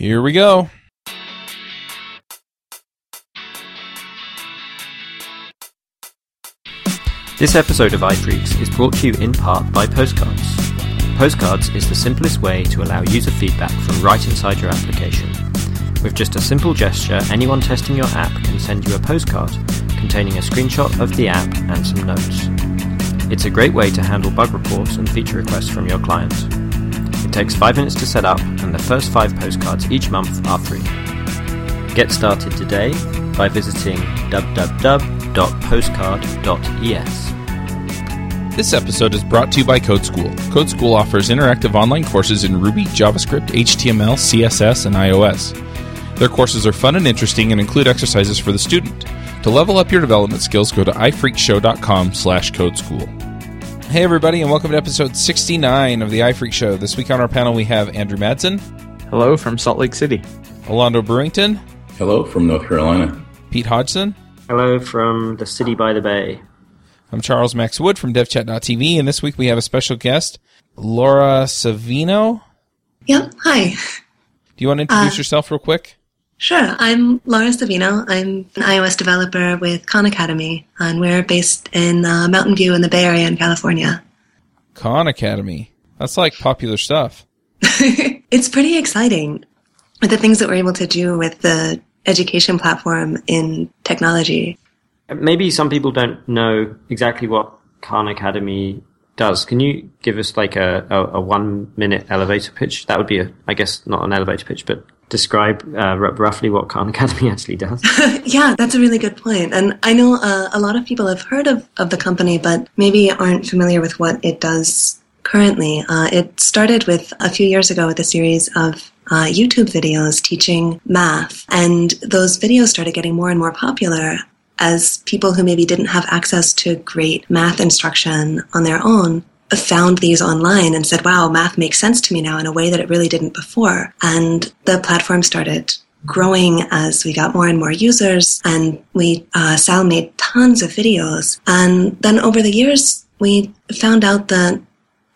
Here we go. This episode of iPhreaks is brought to you in part by Postcards. Postcards is the simplest way to allow user feedback from right inside your application. With just a simple gesture, anyone testing your app can send you a postcard containing a screenshot of the app and some notes. It's a great way to handle bug reports and feature requests from your client. It takes 5 minutes to set up, and the first 5 postcards each month are free. Get started today by visiting www.postcard.es. This episode is brought to you by Code School. Code School offers interactive online courses in Ruby, JavaScript, HTML, CSS, and iOS. Their courses are fun and interesting and include exercises for the student. To level up your development skills, go to iphreaksshow.com slash codeschool. Hey everybody, and welcome to episode 69 of the iPhreaks Show. This week on our panel we have Andrew Madsen. Hello from Salt Lake City. Alondo Brewington. Hello from North Carolina. Pete Hodgson. Hello from the city by the bay. I'm Charles Max Wood from DevChat.tv, and this week we have a special guest, Laura Savino. Yep. Hi. Do you want to introduce uh, yourself real quick? Sure. I'm Laura Savino. I'm an iOS developer with Khan Academy, and we're based in uh, Mountain View in the Bay Area in California. Khan Academy. That's like popular stuff. it's pretty exciting with the things that we're able to do with the education platform in technology. Maybe some people don't know exactly what Khan Academy does. Can you give us like a, a, a one minute elevator pitch? That would be a, I guess, not an elevator pitch, but describe uh, r- roughly what Khan Academy actually does? yeah, that's a really good point. And I know uh, a lot of people have heard of, of the company, but maybe aren't familiar with what it does currently. Uh, it started with a few years ago with a series of uh, YouTube videos teaching math, and those videos started getting more and more popular as people who maybe didn't have access to great math instruction on their own found these online and said, wow, math makes sense to me now in a way that it really didn't before. And the platform started growing as we got more and more users and we, uh, Sal made tons of videos. And then over the years, we found out that,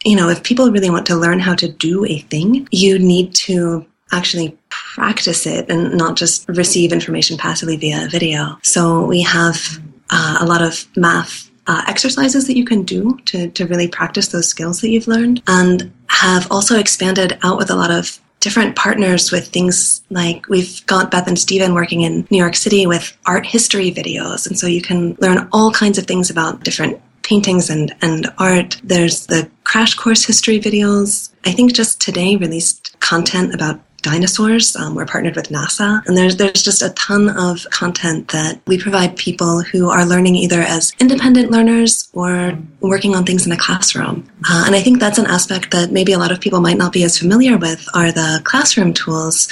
you know, if people really want to learn how to do a thing, you need to actually practice it and not just receive information passively via video. So we have uh, a lot of math uh, exercises that you can do to, to really practice those skills that you've learned and have also expanded out with a lot of different partners with things like we've got Beth and Steven working in New York City with art history videos. And so you can learn all kinds of things about different paintings and, and art. There's the crash course history videos. I think just today released content about dinosaurs. Um, we're partnered with NASA, and there's there's just a ton of content that we provide people who are learning either as independent learners or working on things in a classroom. Uh, and I think that's an aspect that maybe a lot of people might not be as familiar with are the classroom tools,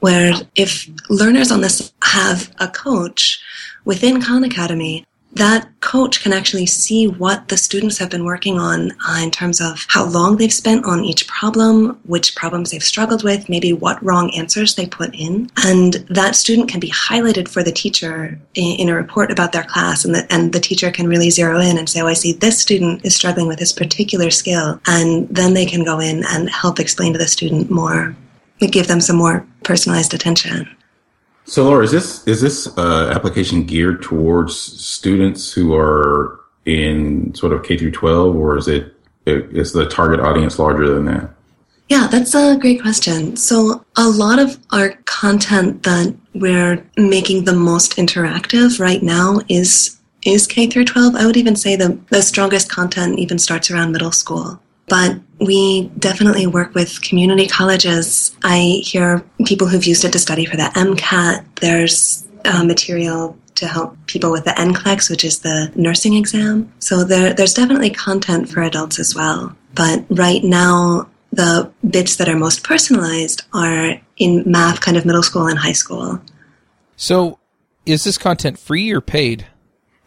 where if learners on this have a coach within Khan Academy that coach can actually see what the students have been working on uh, in terms of how long they've spent on each problem, which problems they've struggled with, maybe what wrong answers they put in. And that student can be highlighted for the teacher in, in a report about their class. And the, and the teacher can really zero in and say, oh, I see this student is struggling with this particular skill. And then they can go in and help explain to the student more, give them some more personalized attention. So, Laura, is this is this uh, application geared towards students who are in sort of K through twelve, or is it is the target audience larger than that? Yeah, that's a great question. So, a lot of our content that we're making the most interactive right now is is K through 12. I would even say the the strongest content even starts around middle school. But we definitely work with community colleges. I hear people who've used it to study for the MCAT. There's uh, material to help people with the NCLEX, which is the nursing exam. So there, there's definitely content for adults as well. But right now, the bits that are most personalized are in math, kind of middle school and high school. So is this content free or paid?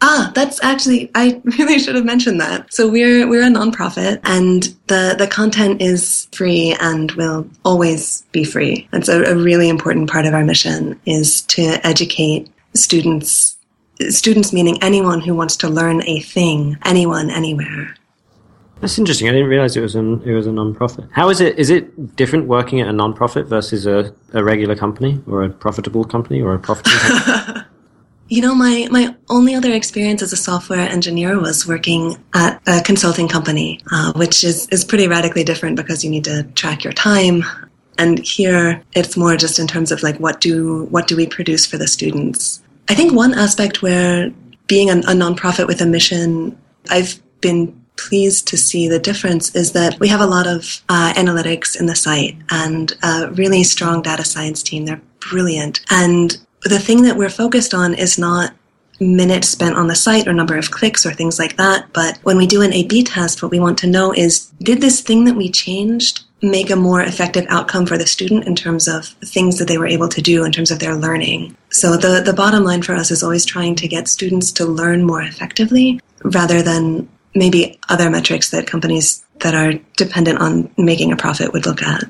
Ah, that's actually I really should have mentioned that. So we're we're a nonprofit and the the content is free and will always be free. That's a, a really important part of our mission is to educate students students meaning anyone who wants to learn a thing, anyone, anywhere. That's interesting. I didn't realize it was an it was a non-profit. How is it? Is it different working at a non-profit versus a, a regular company or a profitable company or a profitable company? You know, my, my only other experience as a software engineer was working at a consulting company, uh, which is, is pretty radically different because you need to track your time. And here it's more just in terms of like what do what do we produce for the students. I think one aspect where being a, a nonprofit with a mission, I've been pleased to see the difference is that we have a lot of uh, analytics in the site and a really strong data science team. They're brilliant. And the thing that we're focused on is not minutes spent on the site or number of clicks or things like that. But when we do an A B test, what we want to know is did this thing that we changed make a more effective outcome for the student in terms of things that they were able to do in terms of their learning? So the, the bottom line for us is always trying to get students to learn more effectively rather than maybe other metrics that companies that are dependent on making a profit would look at.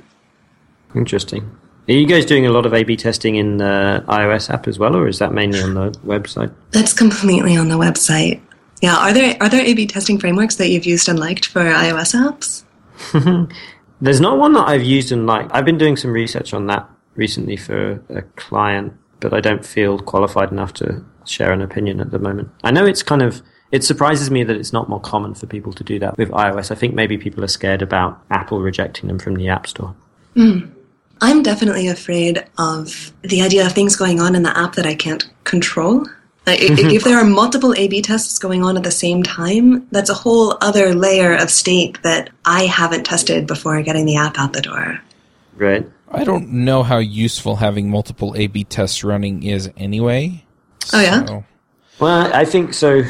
Interesting. Are you guys doing a lot of A/B testing in the iOS app as well, or is that mainly on the website? That's completely on the website. Yeah, are there are there A/B testing frameworks that you've used and liked for iOS apps? There's not one that I've used and liked. I've been doing some research on that recently for a client, but I don't feel qualified enough to share an opinion at the moment. I know it's kind of it surprises me that it's not more common for people to do that with iOS. I think maybe people are scared about Apple rejecting them from the App Store. Mm. I'm definitely afraid of the idea of things going on in the app that I can't control. Uh, if there are multiple A B tests going on at the same time, that's a whole other layer of state that I haven't tested before getting the app out the door. Right. I don't know how useful having multiple A B tests running is anyway. Oh, yeah? So. Well, I think so.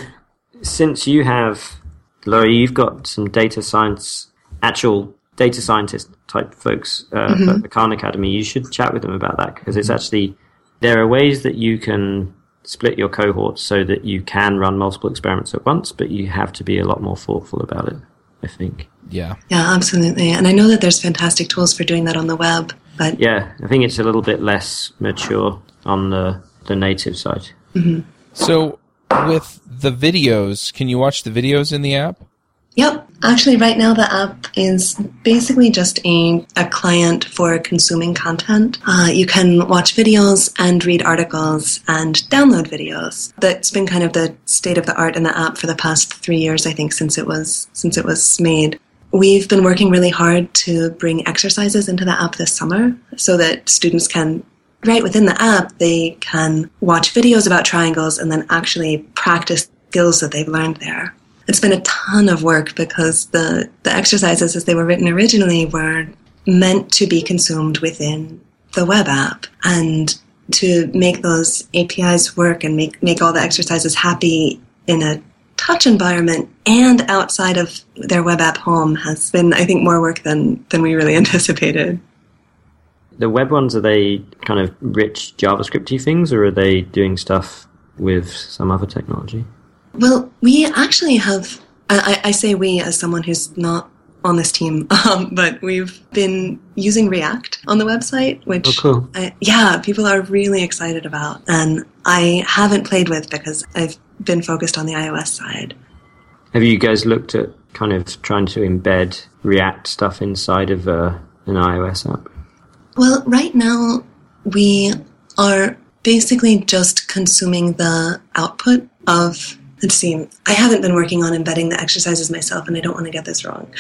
Since you have, Laurie, you've got some data science, actual data scientist type folks uh, mm-hmm. at the Khan Academy, you should chat with them about that because it's actually there are ways that you can split your cohorts so that you can run multiple experiments at once, but you have to be a lot more thoughtful about it. I think. Yeah. Yeah, absolutely. And I know that there's fantastic tools for doing that on the web, but yeah, I think it's a little bit less mature on the the native side. Mm-hmm. So, with the videos, can you watch the videos in the app? Yep. Actually, right now the app is basically just a, a client for consuming content. Uh, you can watch videos and read articles and download videos. That's been kind of the state of the art in the app for the past three years, I think, since it was since it was made. We've been working really hard to bring exercises into the app this summer so that students can right within the app they can watch videos about triangles and then actually practice skills that they've learned there it's been a ton of work because the, the exercises as they were written originally were meant to be consumed within the web app and to make those APIs work and make, make all the exercises happy in a touch environment and outside of their web app home has been, I think, more work than, than we really anticipated. The web ones, are they kind of rich JavaScripty things or are they doing stuff with some other technology? Well, we actually have, I, I say we as someone who's not on this team, um, but we've been using React on the website, which, oh, cool. I, yeah, people are really excited about. And I haven't played with because I've been focused on the iOS side. Have you guys looked at kind of trying to embed React stuff inside of uh, an iOS app? Well, right now we are basically just consuming the output of let's see, I haven't been working on embedding the exercises myself, and I don't want to get this wrong.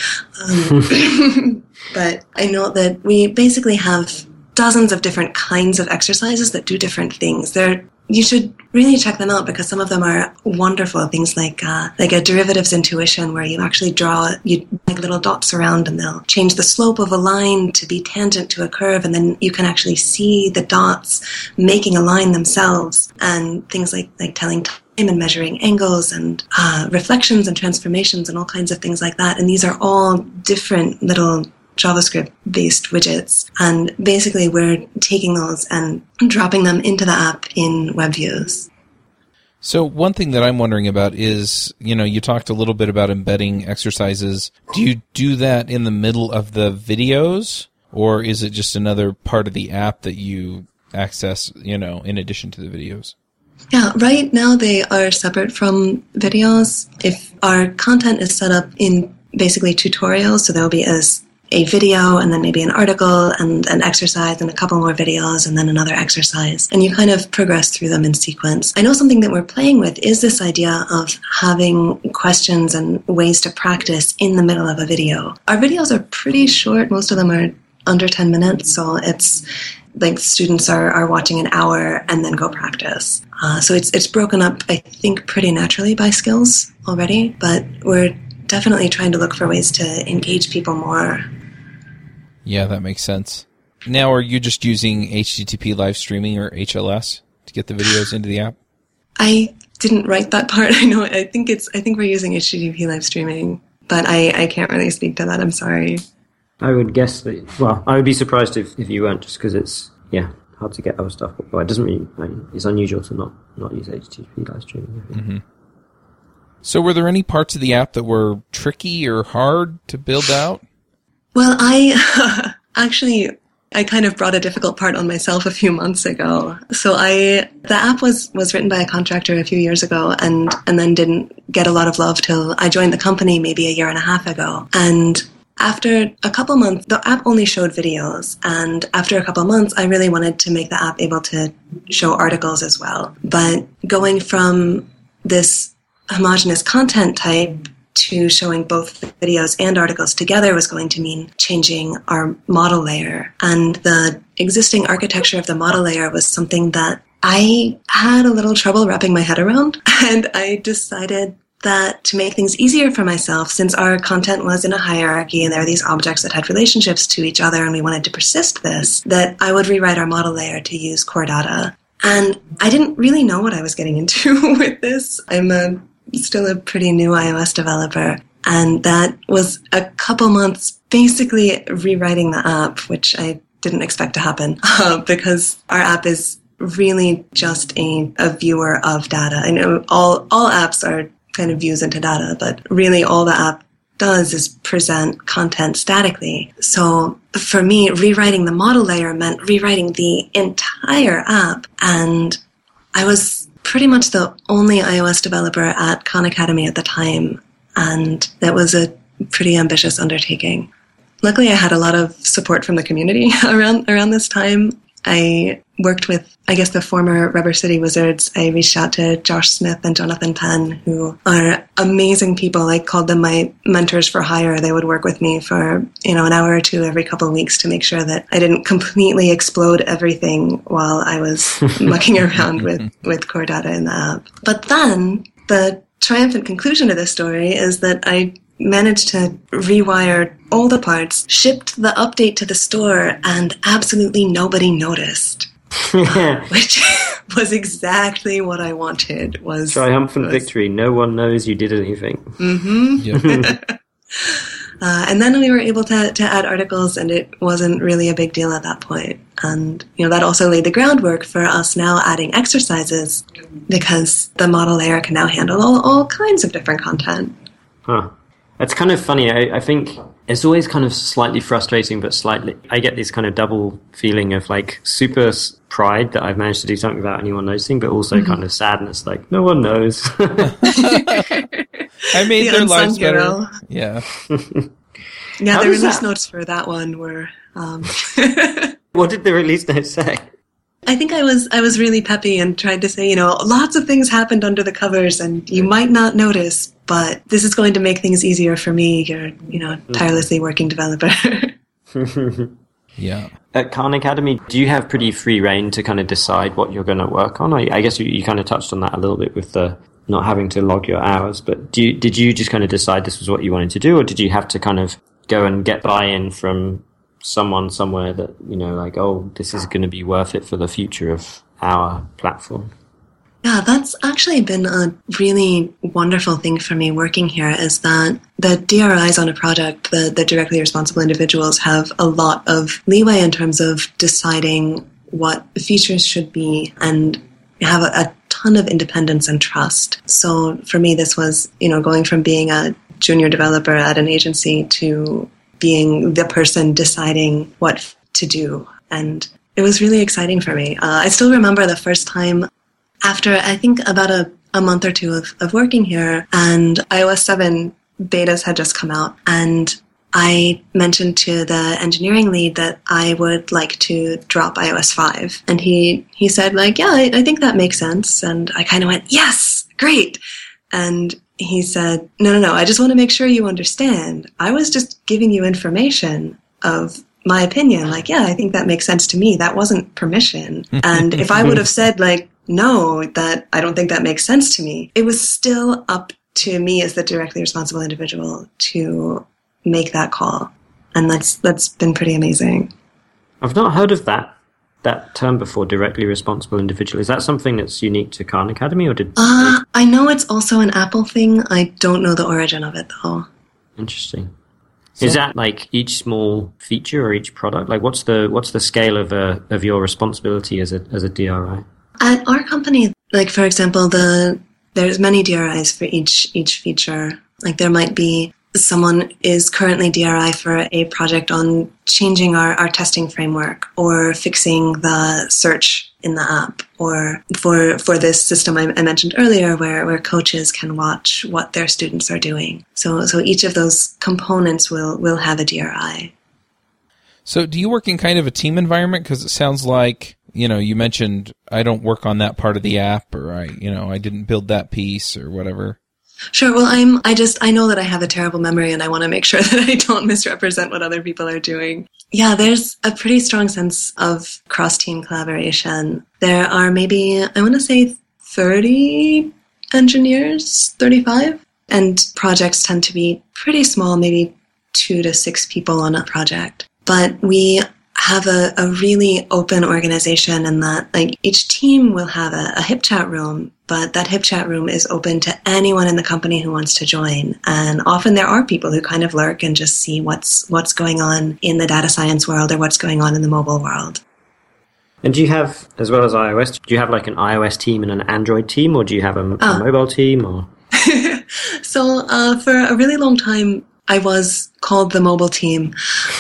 Um, but I know that we basically have dozens of different kinds of exercises that do different things. They're you should really check them out because some of them are wonderful. Things like uh, like a derivatives intuition, where you actually draw you like little dots around, and they'll change the slope of a line to be tangent to a curve, and then you can actually see the dots making a line themselves. And things like like telling and measuring angles and uh, reflections and transformations and all kinds of things like that. And these are all different little JavaScript based widgets. And basically, we're taking those and dropping them into the app in web views. So one thing that I'm wondering about is, you know, you talked a little bit about embedding exercises. Do you do that in the middle of the videos or is it just another part of the app that you access, you know, in addition to the videos? Yeah, right now they are separate from videos. If our content is set up in basically tutorials. So there'll be a, a video and then maybe an article and an exercise and a couple more videos and then another exercise. And you kind of progress through them in sequence. I know something that we're playing with is this idea of having questions and ways to practice in the middle of a video. Our videos are pretty short. Most of them are under 10 minutes. So it's like students are, are watching an hour and then go practice. Uh, so it's, it's broken up, I think, pretty naturally by skills already, but we're definitely trying to look for ways to engage people more. Yeah, that makes sense. Now, are you just using HTTP live streaming or HLS to get the videos into the app? I didn't write that part. I know. I think it's. I think we're using HTTP live streaming, but I, I can't really speak to that. I'm sorry. I would guess that. Well, I would be surprised if, if you weren't, just because it's yeah hard to get other stuff. But well, it doesn't really. I mean, it's unusual to not not use HTTP live streaming. Mm-hmm. So, were there any parts of the app that were tricky or hard to build out? Well, I actually I kind of brought a difficult part on myself a few months ago. So I the app was was written by a contractor a few years ago and and then didn't get a lot of love till I joined the company maybe a year and a half ago. And after a couple months, the app only showed videos. And after a couple months, I really wanted to make the app able to show articles as well. But going from this homogeneous content type to showing both videos and articles together was going to mean changing our model layer. And the existing architecture of the model layer was something that I had a little trouble wrapping my head around. And I decided that to make things easier for myself, since our content was in a hierarchy and there are these objects that had relationships to each other and we wanted to persist this, that I would rewrite our model layer to use core data. And I didn't really know what I was getting into with this. I'm a, still a pretty new iOS developer. And that was a couple months basically rewriting the app, which I didn't expect to happen uh, because our app is really just a, a viewer of data. I know all, all apps are kind of views into data, but really all the app does is present content statically. So for me, rewriting the model layer meant rewriting the entire app. And I was pretty much the only iOS developer at Khan Academy at the time. And that was a pretty ambitious undertaking. Luckily, I had a lot of support from the community around, around this time. I worked with, I guess, the former Rubber City Wizards. I reached out to Josh Smith and Jonathan Penn, who are amazing people. I called them my mentors for hire. They would work with me for, you know, an hour or two every couple of weeks to make sure that I didn't completely explode everything while I was mucking around with, with core data in the app. But then the triumphant conclusion to this story is that I managed to rewire all the parts, shipped the update to the store, and absolutely nobody noticed. which was exactly what I wanted. Was triumphant was, victory. No one knows you did anything. Mm-hmm. Yep. uh, and then we were able to to add articles, and it wasn't really a big deal at that point. And you know that also laid the groundwork for us now adding exercises because the model layer can now handle all, all kinds of different content. Huh. It's kind of funny. I, I, think it's always kind of slightly frustrating, but slightly. I get this kind of double feeling of like super pride that I've managed to do something without anyone noticing, but also mm-hmm. kind of sadness, like no one knows. I made the their lives better. Yeah. yeah, How the release that... notes for that one were. Um... what did the release notes say? I think I was I was really peppy and tried to say, you know, lots of things happened under the covers and you might not notice, but this is going to make things easier for me, your, you know, mm-hmm. tirelessly working developer. yeah. At Khan Academy, do you have pretty free reign to kind of decide what you're going to work on? I, I guess you, you kind of touched on that a little bit with the not having to log your hours, but do you, did you just kind of decide this was what you wanted to do, or did you have to kind of go and get buy-in from someone somewhere that you know like oh this is going to be worth it for the future of our platform. Yeah that's actually been a really wonderful thing for me working here is that the DRIs on a project the, the directly responsible individuals have a lot of leeway in terms of deciding what features should be and have a, a ton of independence and trust. So for me this was you know going from being a junior developer at an agency to being the person deciding what to do. And it was really exciting for me. Uh, I still remember the first time after, I think, about a, a month or two of, of working here, and iOS 7 betas had just come out, and I mentioned to the engineering lead that I would like to drop iOS 5. And he, he said, like, yeah, I, I think that makes sense. And I kind of went, yes, great. And he said, no, no, no, I just want to make sure you understand. I was just giving you information of my opinion. Like, yeah, I think that makes sense to me. That wasn't permission. And if I would have said, like, no, that I don't think that makes sense to me, it was still up to me as the directly responsible individual to make that call. And that's that's been pretty amazing. I've not heard of that that term before, directly responsible individual. Is that something that's unique to Khan Academy or did Uh, I know it's also an Apple thing. I don't know the origin of it though. Interesting. Is that like each small feature or each product? Like what's the what's the scale of uh, of your responsibility as a as a DRI? At our company, like for example, the there's many DRIs for each each feature. Like there might be someone is currently DRI for a project on changing our, our testing framework or fixing the search in the app or for for this system I, I mentioned earlier where, where coaches can watch what their students are doing. So so each of those components will will have a DRI. So, do you work in kind of a team environment? Because it sounds like you know you mentioned I don't work on that part of the app, or I you know I didn't build that piece, or whatever. Sure. Well, I'm. I just. I know that I have a terrible memory, and I want to make sure that I don't misrepresent what other people are doing. Yeah, there's a pretty strong sense of cross-team collaboration. There are maybe I want to say thirty engineers, thirty-five, and projects tend to be pretty small, maybe two to six people on a project. But we have a, a really open organization and that like each team will have a, a HipChat room but that HipChat room is open to anyone in the company who wants to join. And often there are people who kind of lurk and just see what's what's going on in the data science world or what's going on in the mobile world. And do you have, as well as iOS, do you have like an iOS team and an Android team, or do you have a, a mobile team? Or? So uh, for a really long time I was called the mobile team,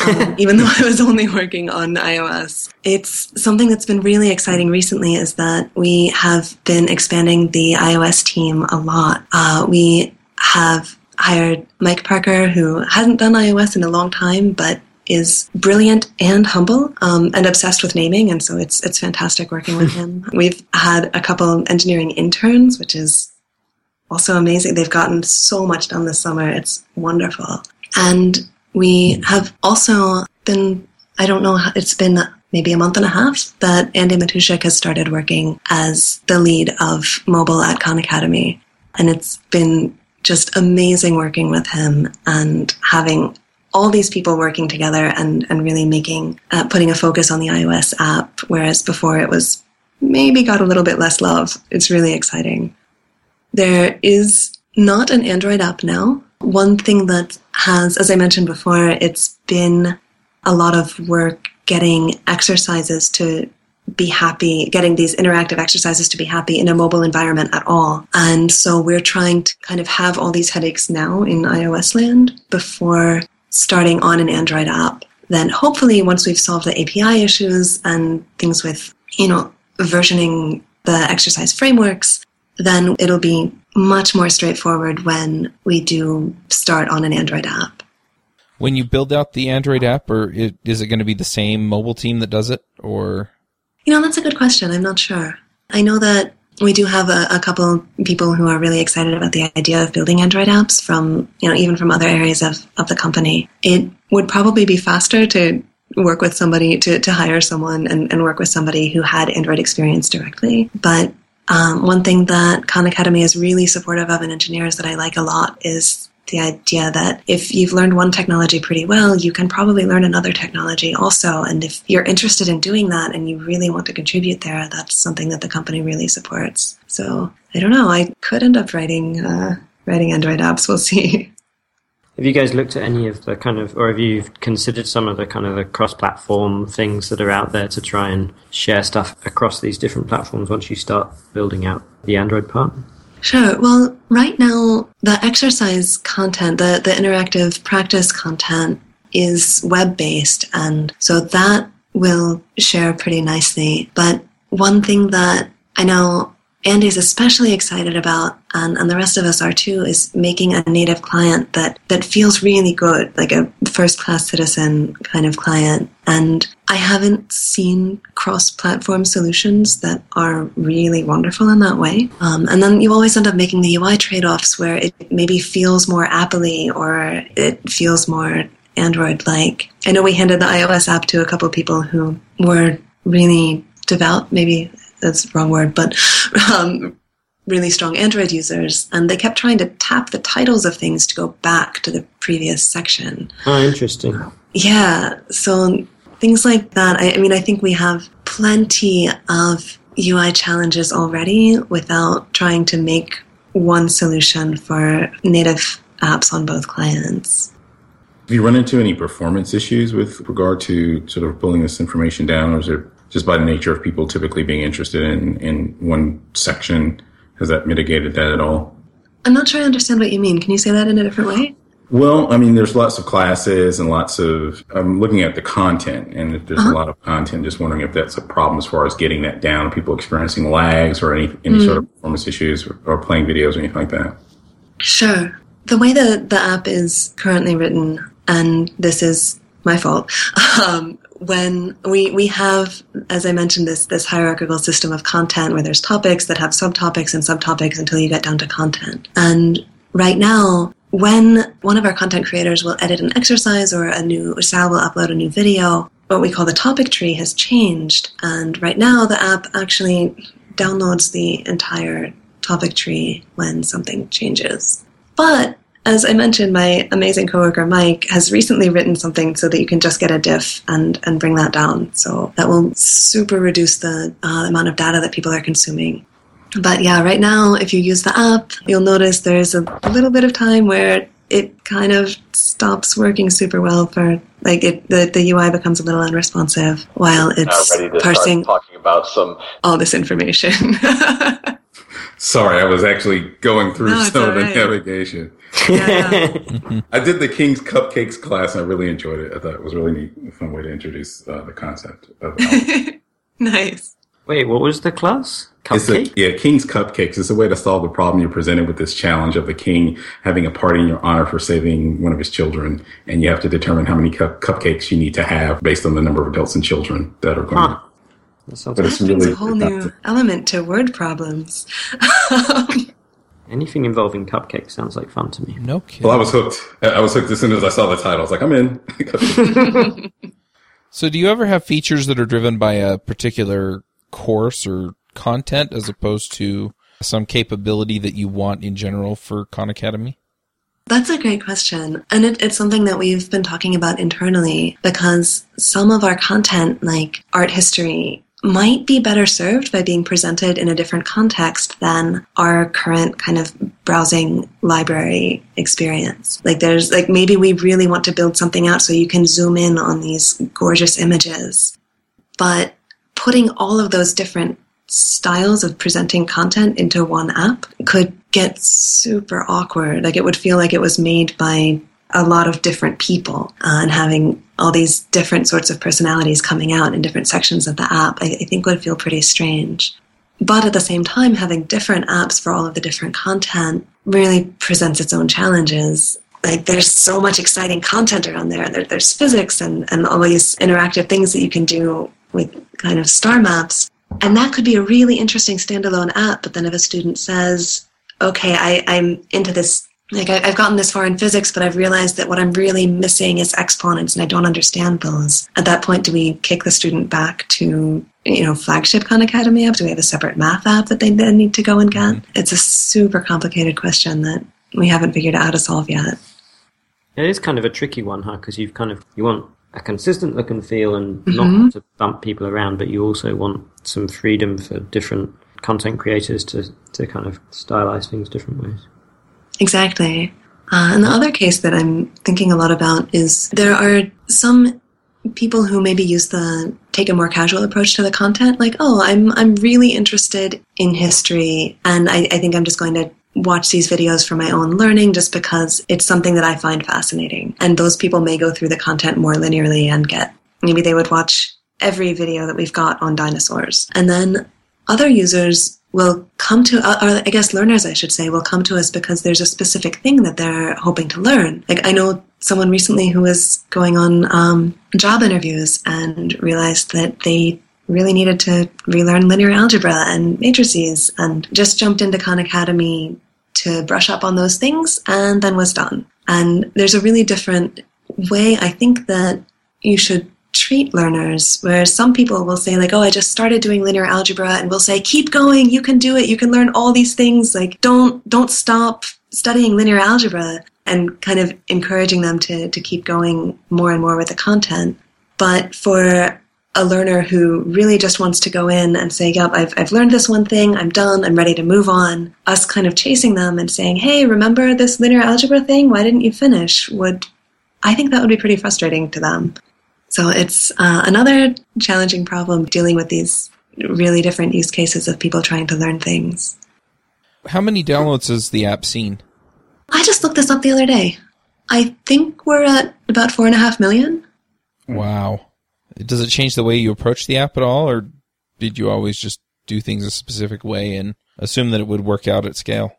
um, even though I was only working on iOS. It's something that's been really exciting recently is that we have been expanding the iOS team a lot. Uh, we have hired Mike Parker, who hasn't done iOS in a long time, but is brilliant and humble um, and obsessed with naming, and so it's it's fantastic working with him. We've had a couple engineering interns, which is also amazing. They've gotten so much done this summer. It's wonderful. And we have also been, I don't know, it's been maybe a month and a half that Andy Matuschak has started working as the lead of mobile at Khan Academy. And it's been just amazing working with him and having all these people working together and, and really making, uh, putting a focus on the iOS app, whereas before it was maybe got a little bit less love. It's really exciting. There is not an Android app now. One thing that has, as I mentioned before, it's been a lot of work getting exercises to be happy, getting these interactive exercises to be happy in a mobile environment at all. And so we're trying to kind of have all these headaches now in iOS land before starting on an Android app. Then hopefully once we've solved the API issues and things with, you know, versioning the exercise frameworks, then it'll be much more straightforward when we do start on an Android app. When you build out the Android app, or i- is it going to be the same mobile team that does it, or You know, that's a good question. I'm not sure. I know that we do have a, a couple people who are really excited about the idea of building Android apps from, you know, even from other areas of, of the company. It would probably be faster to work with somebody, to, to hire someone and, and work with somebody who had Android experience directly. But um, one thing that Khan Academy is really supportive of in engineers that I like a lot is the idea that if you've learned one technology pretty well, you can probably learn another technology also. And if you're interested in doing that and you really want to contribute there, that's something that the company really supports. So I don't know. I could end up writing uh, writing Android apps. We'll see. Have you guys looked at any of the kind of, or have you considered some of the kind of the cross-platform things that are out there to try and share stuff across these different platforms once you start building out the Android part? Sure. Well, right now, the exercise content, the, the interactive practice content is web based. And so that will share pretty nicely. But one thing that I know Andy's especially excited about, and, and the rest of us are too, is making a native client that, that feels really good, like a first class citizen kind of client. And I haven't seen cross platform solutions that are really wonderful in that way. Um, and then you always end up making the UI trade offs where it maybe feels more Apple or it feels more Android like. I know we handed the iOS app to a couple people who were really devout, maybe that's the wrong word, but um, really strong Android users, and they kept trying to tap the titles of things to go back to the previous section. Oh, interesting. Yeah, so things like that. I, I mean, I think we have plenty of UI challenges already without trying to make one solution for native apps on both clients. Have you run into any performance issues with regard to sort of pulling this information down, or is it just by the nature of people typically being interested in, in one section? Has that mitigated that at all? I'm not sure I understand what you mean. Can you say that in a different way? Well, I mean, there's lots of classes and lots of. I'm looking at the content, and if there's uh-huh. a lot of content, just wondering if that's a problem as far as getting that down. People experiencing lags or any any mm. sort of performance issues or, or playing videos or anything like that. Sure. The way that the app is currently written, and this is my fault. Um, when we we have, as I mentioned, this this hierarchical system of content where there's topics that have subtopics and subtopics until you get down to content. And right now, when one of our content creators will edit an exercise or a new Sal will upload a new video, what we call the topic tree has changed. And right now, the app actually downloads the entire topic tree when something changes. But as I mentioned, my amazing coworker Mike has recently written something so that you can just get a diff and, and bring that down. So that will super reduce the uh, amount of data that people are consuming. But yeah, right now, if you use the app, you'll notice there's a little bit of time where it kind of stops working super well for like it the, the UI becomes a little unresponsive while it's parsing talking about some all this information. Sorry, I was actually going through no, some of the navigation. Yeah. I did the King's Cupcakes class and I really enjoyed it. I thought it was really neat, fun way to introduce uh, the concept of Nice. Wait, what was the class? Cupcake? A, yeah, King's Cupcakes. It's a way to solve the problem you're presented with this challenge of the king having a party in your honor for saving one of his children. And you have to determine how many cu- cupcakes you need to have based on the number of adults and children that are going huh. to that sounds but it's really a whole new element to word problems. Anything involving cupcakes sounds like fun to me. No kidding. Well, I was hooked. I was hooked as soon as I saw the title. I was like, I'm in. so, do you ever have features that are driven by a particular course or content as opposed to some capability that you want in general for Khan Academy? That's a great question. And it, it's something that we've been talking about internally because some of our content, like art history, might be better served by being presented in a different context than our current kind of browsing library experience. Like there's like maybe we really want to build something out so you can zoom in on these gorgeous images. But putting all of those different styles of presenting content into one app could get super awkward. Like it would feel like it was made by a lot of different people uh, and having all these different sorts of personalities coming out in different sections of the app, I, I think would feel pretty strange. But at the same time, having different apps for all of the different content really presents its own challenges. Like there's so much exciting content around there. there there's physics and, and all these interactive things that you can do with kind of star maps. And that could be a really interesting standalone app. But then if a student says, okay, I, I'm into this like I, have gotten this far in physics, but I've realized that what I'm really missing is exponents, and I don't understand those. At that point, do we kick the student back to you know flagship Khan Academy app? Do we have a separate math app that they then need to go and get? Mm-hmm. It's a super complicated question that we haven't figured out how to solve yet. It is kind of a tricky one, huh? Because you've kind of you want a consistent look and feel, and mm-hmm. not to bump people around, but you also want some freedom for different content creators to to kind of stylize things different ways. Exactly. Uh, and the other case that I'm thinking a lot about is there are some people who maybe use the take a more casual approach to the content, like, oh, I'm I'm really interested in history, and I, I think I'm just going to watch these videos for my own learning just because it's something that I find fascinating. And those people may go through the content more linearly and get maybe they would watch every video that we've got on dinosaurs. And then other users will come to, uh, or I guess learners, I should say, will come to us because there's a specific thing that they're hoping to learn. Like I know someone recently who was going on um, job interviews and realized that they really needed to relearn linear algebra and matrices and just jumped into Khan Academy to brush up on those things and then was done. And there's a really different way I think that you should treat learners where some people will say like oh i just started doing linear algebra and we'll say keep going you can do it you can learn all these things like don't don't stop studying linear algebra and kind of encouraging them to to keep going more and more with the content but for a learner who really just wants to go in and say, Yep, I've, I've learned this one thing, I'm done, I'm ready to move on, us kind of chasing them and saying, Hey, remember this linear algebra thing? Why didn't you finish? Would I think that would be pretty frustrating to them. So it's uh, another challenging problem dealing with these really different use cases of people trying to learn things. How many downloads has the app seen? I just looked this up the other day. I think we're at about four and a half million. Wow. Does it change the way you approach the app at all, or did you always just do things a specific way and assume that it would work out at scale?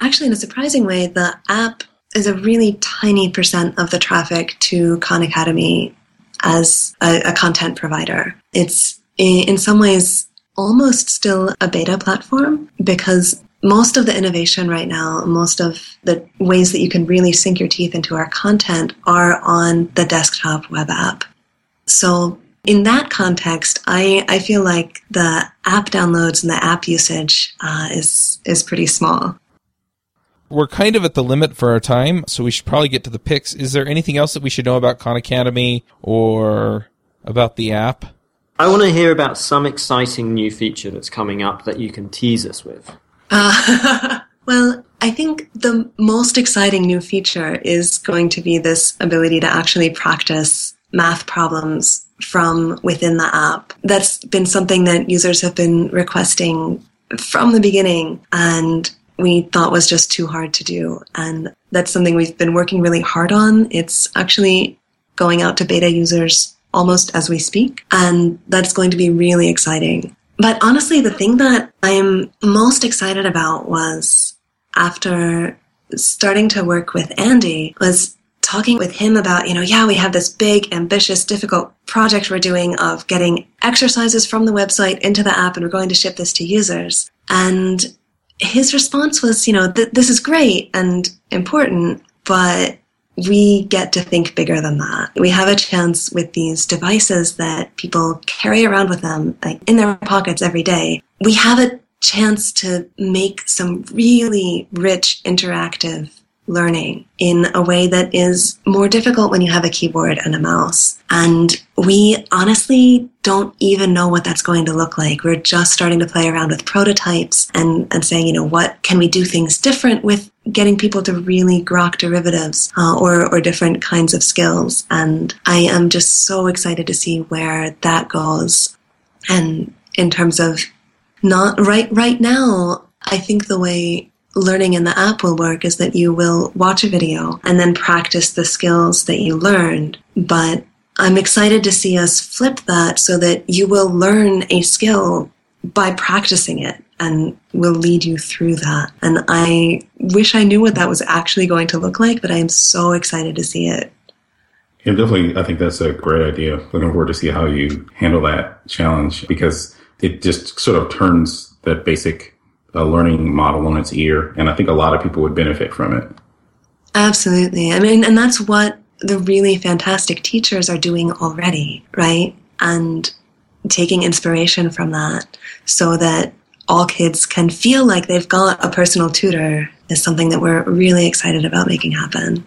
Actually, in a surprising way, the app is a really tiny percent of the traffic to Khan Academy as a, a content provider. It's in some ways almost still a beta platform because most of the innovation right now, most of the ways that you can really sink your teeth into our content are on the desktop web app. So in that context, I, I feel like the app downloads and the app usage uh, is is pretty small. We're kind of at the limit for our time, so we should probably get to the picks. Is there anything else that we should know about Khan Academy or about the app? I want to hear about some exciting new feature that's coming up that you can tease us with. Uh, well, I think the most exciting new feature is going to be this ability to actually practice math problems from within the app. That's been something that users have been requesting from the beginning and we thought was just too hard to do. And that's something we've been working really hard on. It's actually going out to beta users almost as we speak. And that's going to be really exciting. But honestly, the thing that I'm most excited about was after starting to work with Andy was talking with him about, you know, yeah, we have this big, ambitious, difficult project we're doing of getting exercises from the website into the app and we're going to ship this to users. And his response was, you know, this is great and important, but we get to think bigger than that. We have a chance with these devices that people carry around with them, like in their pockets every day. We have a chance to make some really rich, interactive learning in a way that is more difficult when you have a keyboard and a mouse. And we honestly don't even know what that's going to look like. We're just starting to play around with prototypes and, and saying, you know, what can we do things different with getting people to really grok derivatives uh, or, or different kinds of skills. And I am just so excited to see where that goes. And in terms of not right, right now, I think the way learning in the app will work is that you will watch a video and then practice the skills that you learned. But I'm excited to see us flip that so that you will learn a skill by practicing it and will lead you through that. And I wish I knew what that was actually going to look like, but I am so excited to see it. Yeah, definitely. I think that's a great idea. Looking forward to see how you handle that challenge because it just sort of turns that basic uh, learning model on its ear. And I think a lot of people would benefit from it. Absolutely. I mean, and that's what the really fantastic teachers are doing already, right? And taking inspiration from that so that all kids can feel like they've got a personal tutor is something that we're really excited about making happen.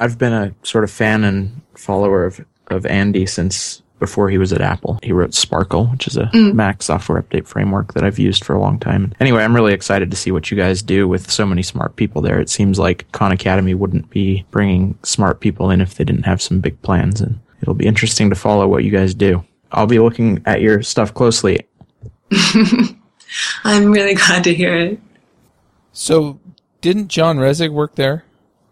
I've been a sort of fan and follower of, of Andy since before he was at Apple. He wrote Sparkle, which is a mm. Mac software update framework that I've used for a long time. Anyway, I'm really excited to see what you guys do with so many smart people there. It seems like Khan Academy wouldn't be bringing smart people in if they didn't have some big plans, and it'll be interesting to follow what you guys do. I'll be looking at your stuff closely. I'm really glad to hear it. So, didn't John Resig work there?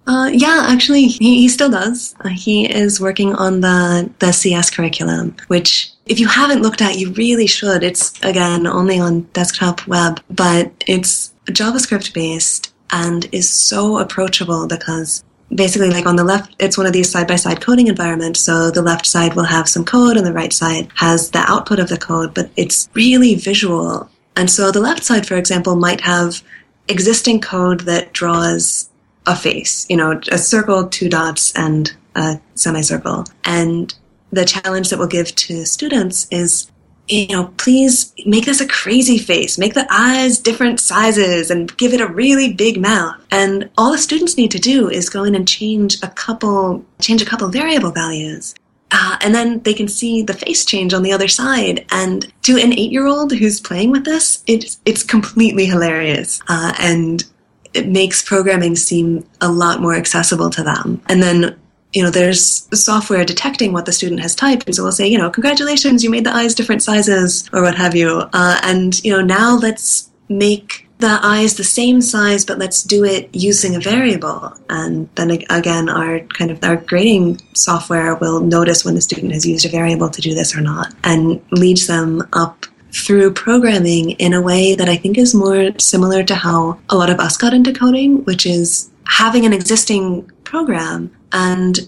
Uh, yeah, actually, he, he still does. Uh, he is working on the, the CS curriculum, which if you haven't looked at, you really should. It's again only on desktop web, but it's JavaScript based and is so approachable because basically like on the left it's one of these side by side coding environments so the left side will have some code and the right side has the output of the code but it's really visual and so the left side for example might have existing code that draws a face you know a circle two dots and a semicircle and the challenge that we'll give to students is you know, please make this a crazy face. Make the eyes different sizes and give it a really big mouth. And all the students need to do is go in and change a couple, change a couple variable values. Uh, and then they can see the face change on the other side. And to an eight-year-old who's playing with this, it's it's completely hilarious, uh, and it makes programming seem a lot more accessible to them. And then you know, there's software detecting what the student has typed. And so we'll say, you know, congratulations, you made the eyes different sizes or what have you. Uh, and, you know, now let's make the eyes the same size, but let's do it using a variable. And then again, our kind of our grading software will notice when the student has used a variable to do this or not and leads them up through programming in a way that I think is more similar to how a lot of us got into coding, which is having an existing program and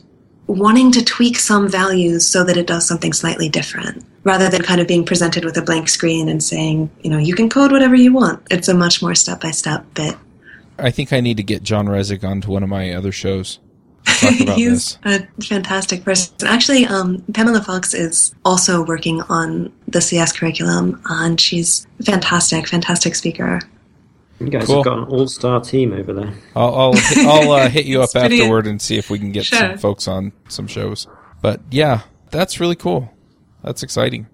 wanting to tweak some values so that it does something slightly different rather than kind of being presented with a blank screen and saying, you know, you can code whatever you want. It's a much more step by step bit. I think I need to get John Resig onto one of my other shows. He's this. a fantastic person. Actually, um, Pamela Fox is also working on the CS curriculum, and she's fantastic, fantastic speaker. You guys cool. have got an all-star team over there. I'll I'll, I'll uh, hit you up afterward and see if we can get sure. some folks on some shows. But yeah, that's really cool. That's exciting.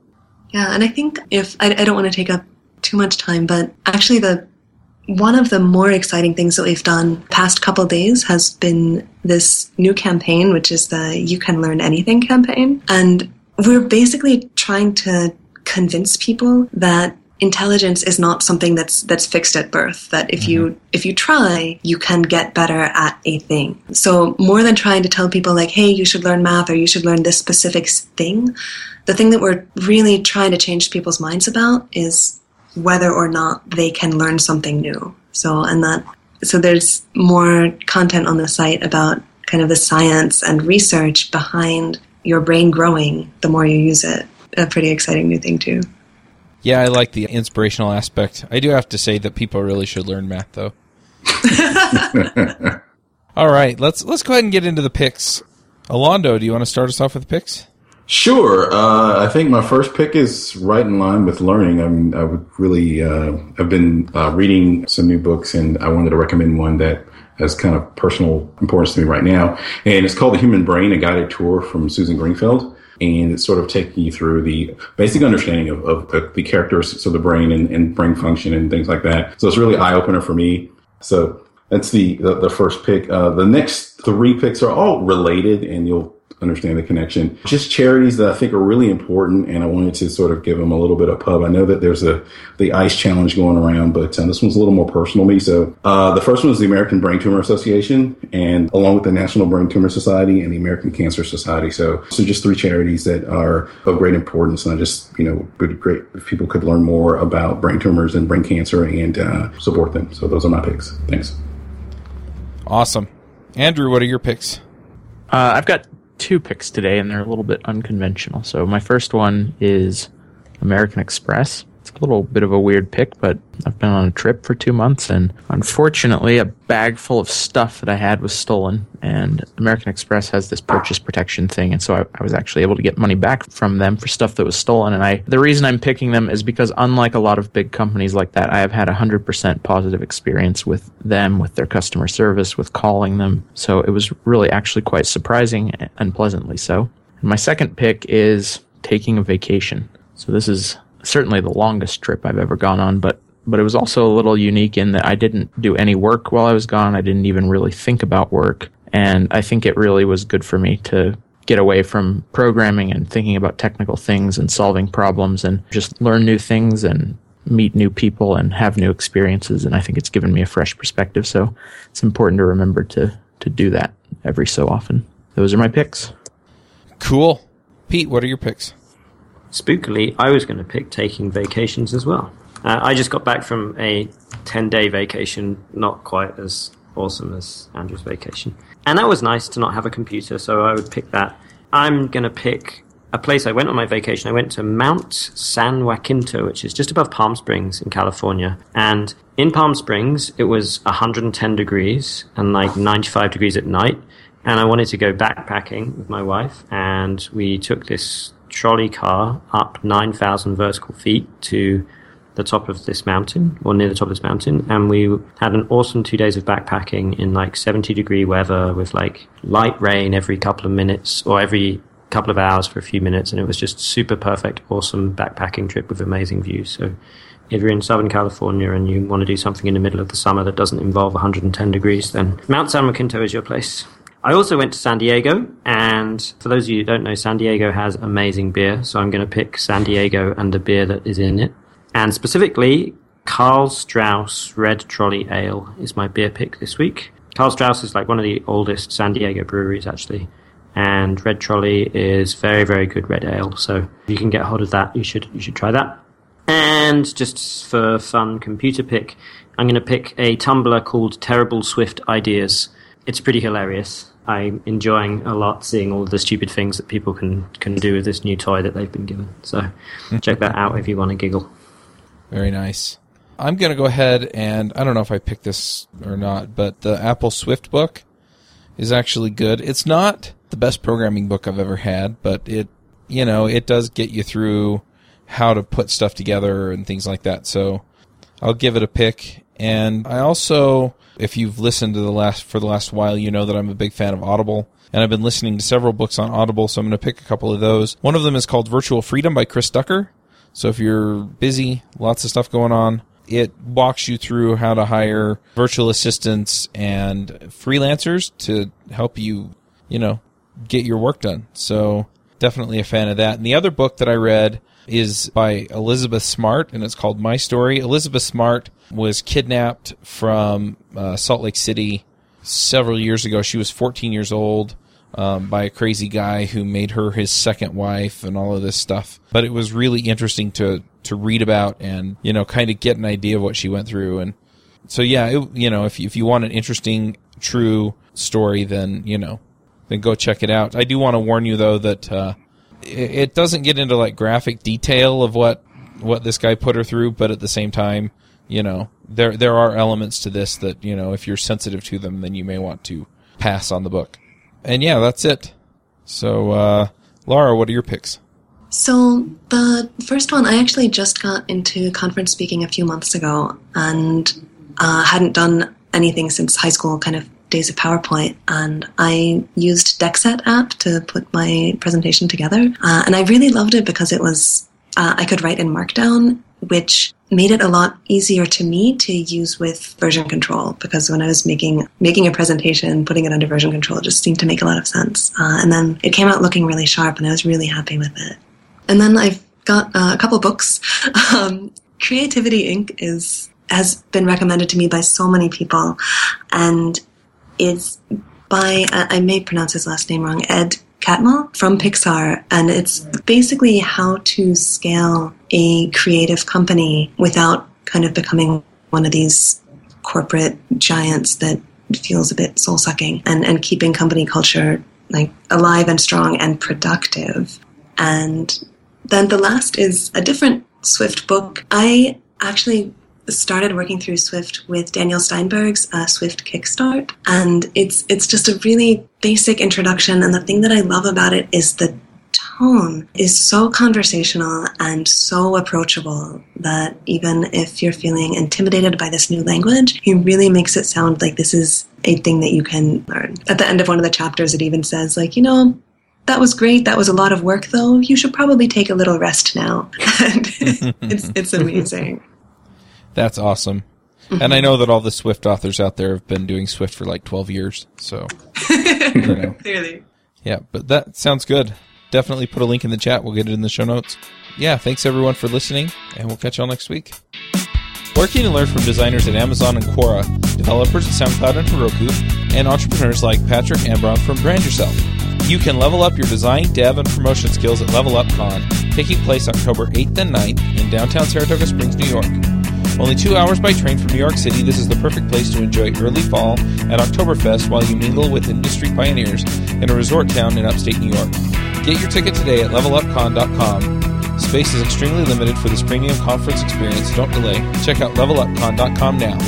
Yeah, and I think if I, I don't want to take up too much time, but actually the one of the more exciting things that we've done past couple days has been this new campaign, which is the You Can Learn Anything campaign, and we're basically trying to convince people that intelligence is not something that's that's fixed at birth that if mm-hmm. you if you try you can get better at a thing so more than trying to tell people like hey you should learn math or you should learn this specific thing the thing that we're really trying to change people's minds about is whether or not they can learn something new so and that so there's more content on the site about kind of the science and research behind your brain growing the more you use it a pretty exciting new thing too yeah, I like the inspirational aspect. I do have to say that people really should learn math, though. All right, let's let's go ahead and get into the picks. Alondo, do you want to start us off with the picks? Sure. Uh, I think my first pick is right in line with learning. I'm, I would really, uh, I've been uh, reading some new books, and I wanted to recommend one that has kind of personal importance to me right now. And it's called The Human Brain: A Guided Tour from Susan Greenfield and it's sort of taking you through the basic understanding of, of the, the, characteristics of the brain and, and, brain function and things like that. So it's really eye opener for me. So that's the, the, the first pick. Uh, the next three picks are all related and you'll understand the connection. Just charities that I think are really important, and I wanted to sort of give them a little bit of pub. I know that there's a the ICE challenge going around, but um, this one's a little more personal to me. So uh, the first one is the American Brain Tumor Association, and along with the National Brain Tumor Society and the American Cancer Society. So so just three charities that are of great importance, and I just you know would great if people could learn more about brain tumors and brain cancer and uh, support them. So those are my picks. Thanks. Awesome, Andrew. What are your picks? Uh, I've got two picks today, and they're a little bit unconventional. So my first one is American Express. It's a little bit of a weird pick, but I've been on a trip for two months, and unfortunately, a bag full of stuff that I had was stolen. And American Express has this purchase protection thing, and so I, I, was actually able to get money back from them for stuff that was stolen. And I, the reason I'm picking them is because, unlike a lot of big companies like that, I have had a hundred percent positive experience with them, with their customer service, with calling them. So it was really actually quite surprising and pleasantly so. And my second pick is taking a vacation. So this is certainly the longest trip I've ever gone on, but but it was also a little unique in that I didn't do any work while I was gone. I didn't even really think about work, and I think it really was good for me to get away from programming and thinking about technical things and solving problems and just learn new things and meet new people and have new experiences and I think it's given me a fresh perspective so it's important to remember to to do that every so often. Those are my picks. Cool. Pete, what are your picks? Spookily, I was going to pick taking vacations as well. Uh, I just got back from a 10 day vacation, not quite as awesome as Andrew's vacation. And that was nice to not have a computer, so I would pick that. I'm going to pick a place I went on my vacation. I went to Mount San Jacinto, which is just above Palm Springs in California. And in Palm Springs, it was 110 degrees and like 95 degrees at night. And I wanted to go backpacking with my wife, and we took this trolley car up 9,000 vertical feet to the top of this mountain, or near the top of this mountain, and we had an awesome two days of backpacking in like 70 degree weather with like light rain every couple of minutes or every couple of hours for a few minutes, and it was just super perfect, awesome backpacking trip with amazing views. So if you're in Southern California and you want to do something in the middle of the summer that doesn't involve 110 degrees, then Mount San Jacinto is your place. I also went to San Diego, and for those of you who don't know, San Diego has amazing beer, so I'm going to pick San Diego and the beer that is in it. And specifically, Karl Strauss Red Trolley Ale is my beer pick this week. Karl Strauss is like one of the oldest San Diego breweries, actually. And Red Trolley is very, very good red ale. So if you can get hold of that, you should you should try that. And just for fun computer pick, I'm going to pick a Tumblr called Terrible Swift Ideas. It's pretty hilarious. I'm enjoying a lot seeing all the stupid things that people can, can do with this new toy that they've been given. So check that out if you want to giggle. Very nice. I'm going to go ahead and I don't know if I picked this or not, but the Apple Swift book is actually good. It's not the best programming book I've ever had, but it, you know, it does get you through how to put stuff together and things like that. So I'll give it a pick. And I also, if you've listened to the last, for the last while, you know that I'm a big fan of Audible. And I've been listening to several books on Audible, so I'm going to pick a couple of those. One of them is called Virtual Freedom by Chris Ducker. So if you're busy, lots of stuff going on, it walks you through how to hire virtual assistants and freelancers to help you, you know, get your work done. So definitely a fan of that. And the other book that I read is by Elizabeth Smart and it's called My Story. Elizabeth Smart was kidnapped from uh, Salt Lake City several years ago. She was 14 years old um, by a crazy guy who made her his second wife and all of this stuff. But it was really interesting to to read about and you know kind of get an idea of what she went through. And so yeah, it, you know if you, if you want an interesting, true story, then you know then go check it out. I do want to warn you though that uh, it, doesn't get into like graphic detail of what what this guy put her through, but at the same time, you know there there are elements to this that you know if you're sensitive to them, then you may want to pass on the book and yeah, that's it. So, uh, Laura, what are your picks? So the first one, I actually just got into conference speaking a few months ago, and uh, hadn't done anything since high school, kind of days of PowerPoint, and I used Deckset app to put my presentation together, uh, and I really loved it because it was uh, I could write in Markdown, which made it a lot easier to me to use with version control because when I was making making a presentation, putting it under version control just seemed to make a lot of sense. Uh, and then it came out looking really sharp, and I was really happy with it. And then I've got uh, a couple books. Um, Creativity Inc. is has been recommended to me by so many people, and it's by I may pronounce his last name wrong, Ed Catmull from Pixar, and it's basically how to scale a creative company without kind of becoming one of these corporate giants that feels a bit soul sucking, and and keeping company culture like alive and strong and productive. And then the last is a different Swift book. I actually started working through Swift with Daniel Steinberg's uh, Swift Kickstart, and it's it's just a really basic introduction. And the thing that I love about it is the tone is so conversational and so approachable that even if you're feeling intimidated by this new language, he really makes it sound like this is a thing that you can learn. At the end of one of the chapters, it even says like, you know, that was great. That was a lot of work, though. You should probably take a little rest now. and it's, it's amazing. That's awesome. Mm-hmm. And I know that all the Swift authors out there have been doing Swift for like 12 years. So, you know. clearly. Yeah, but that sounds good. Definitely put a link in the chat. We'll get it in the show notes. Yeah, thanks everyone for listening, and we'll catch y'all next week. Working and learn from designers at Amazon and Quora, developers at SoundCloud and Heroku, and entrepreneurs like Patrick Ambron from Brand Yourself. You can level up your design, dev, and promotion skills at Level Up Con, taking place October 8th and 9th in downtown Saratoga Springs, New York. Only two hours by train from New York City, this is the perfect place to enjoy early fall at Oktoberfest while you mingle with industry pioneers in a resort town in upstate New York. Get your ticket today at levelupcon.com. Space is extremely limited for this premium conference experience. Don't delay. Check out levelupcon.com now.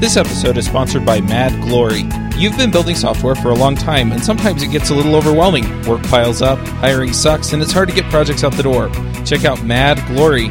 This episode is sponsored by Mad Glory. You've been building software for a long time, and sometimes it gets a little overwhelming. Work piles up, hiring sucks, and it's hard to get projects out the door. Check out Mad Glory.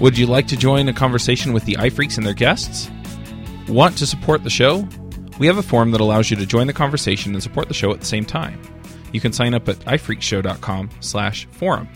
Would you like to join a conversation with the iPhreaks and their guests? Want to support the show? We have a form that allows you to join the conversation and support the show at the same time. You can sign up at iphreaksshow.com slash forum.